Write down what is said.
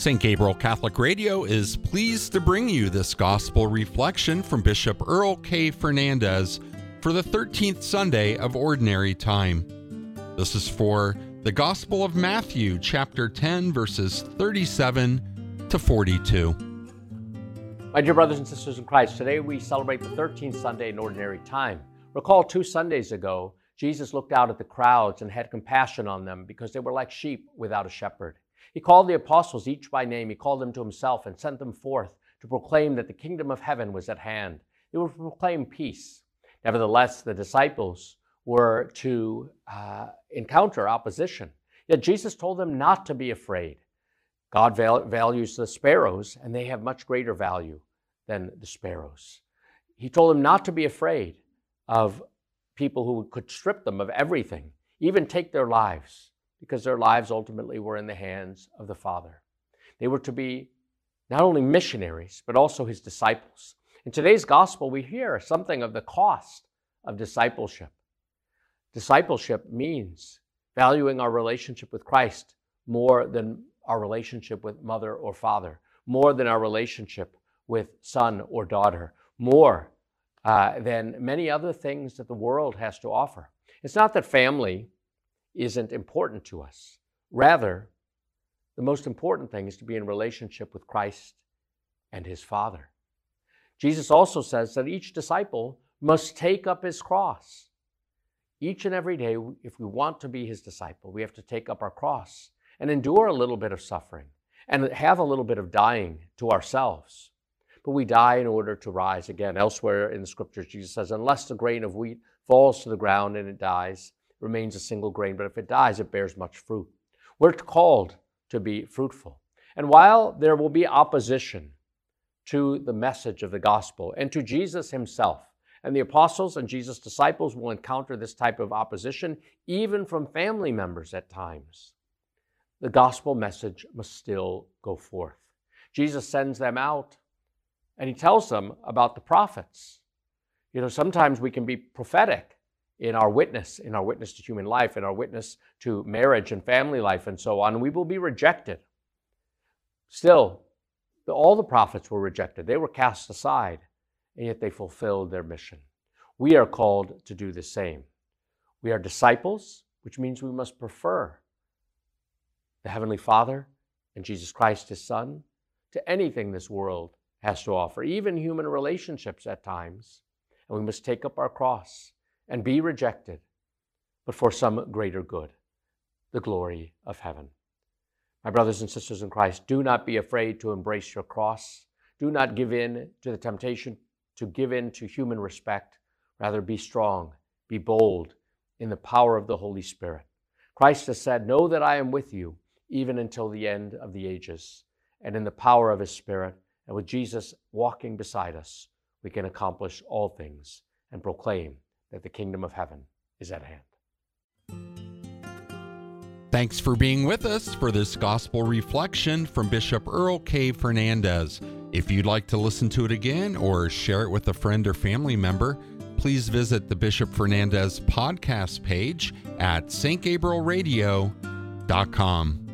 St. Gabriel Catholic Radio is pleased to bring you this gospel reflection from Bishop Earl K. Fernandes for the 13th Sunday of Ordinary Time. This is for the Gospel of Matthew, chapter 10, verses 37 to 42. My dear brothers and sisters in Christ, today we celebrate the 13th Sunday in Ordinary Time. Recall two Sundays ago, Jesus looked out at the crowds and had compassion on them because they were like sheep without a shepherd. He called the apostles each by name. He called them to himself and sent them forth to proclaim that the kingdom of heaven was at hand. They would proclaim peace. Nevertheless, the disciples were to uh, encounter opposition. Yet Jesus told them not to be afraid. God val- values the sparrows, and they have much greater value than the sparrows. He told them not to be afraid of people who could strip them of everything, even take their lives because their lives ultimately were in the hands of the Father. They were to be not only missionaries, but also his disciples. In today's gospel, we hear something of the cost of discipleship. Discipleship means valuing our relationship with Christ more than our relationship with mother or father, more than our relationship with son or daughter, more uh, than many other things that the world has to offer. It's not that family isn't important to us. Rather, the most important thing is to be in relationship with Christ and his Father. Jesus also says that each disciple must take up his cross. Each and every day, if we want to be his disciple, we have to take up our cross and endure a little bit of suffering and have a little bit of dying to ourselves. But we die in order to rise again. Elsewhere in the scriptures, Jesus says, Unless the grain of wheat falls to the ground and it dies, remains a single grain, but if it dies, it bears much fruit. We're called to be fruitful. And while there will be opposition to the message of the gospel and to Jesus himself, and the apostles and Jesus' disciples will encounter this type of opposition, even from family members at times, the gospel message must still go forth. Jesus sends them out and he tells them about the prophets. You know, sometimes we can be prophetic in our witness, in our witness to human life, in our witness to marriage and family life and so on, we will be rejected. Still, the, all the prophets were rejected. They were cast aside, and yet they fulfilled their mission. We are called to do the same. We are disciples, which means we must prefer the Heavenly Father and Jesus Christ, His Son, to anything this world has to offer, even human relationships at times. And we must take up our cross and be rejected, but for some greater good, the glory of heaven. My brothers and sisters in Christ, do not be afraid to embrace your cross. Do not give in to the temptation to give in to human respect. Rather, be strong, be bold in the power of the Holy Spirit. Christ has said, Know that I am with you even until the end of the ages. And in the power of His Spirit, and with Jesus walking beside us, we can accomplish all things and proclaim that the kingdom of heaven is at hand. Thanks for being with us for this gospel reflection from Bishop Earl K. Fernandes. If you'd like to listen to it again or share it with a friend or family member, please visit the Bishop Fernandes podcast page at stgabrielradio.com.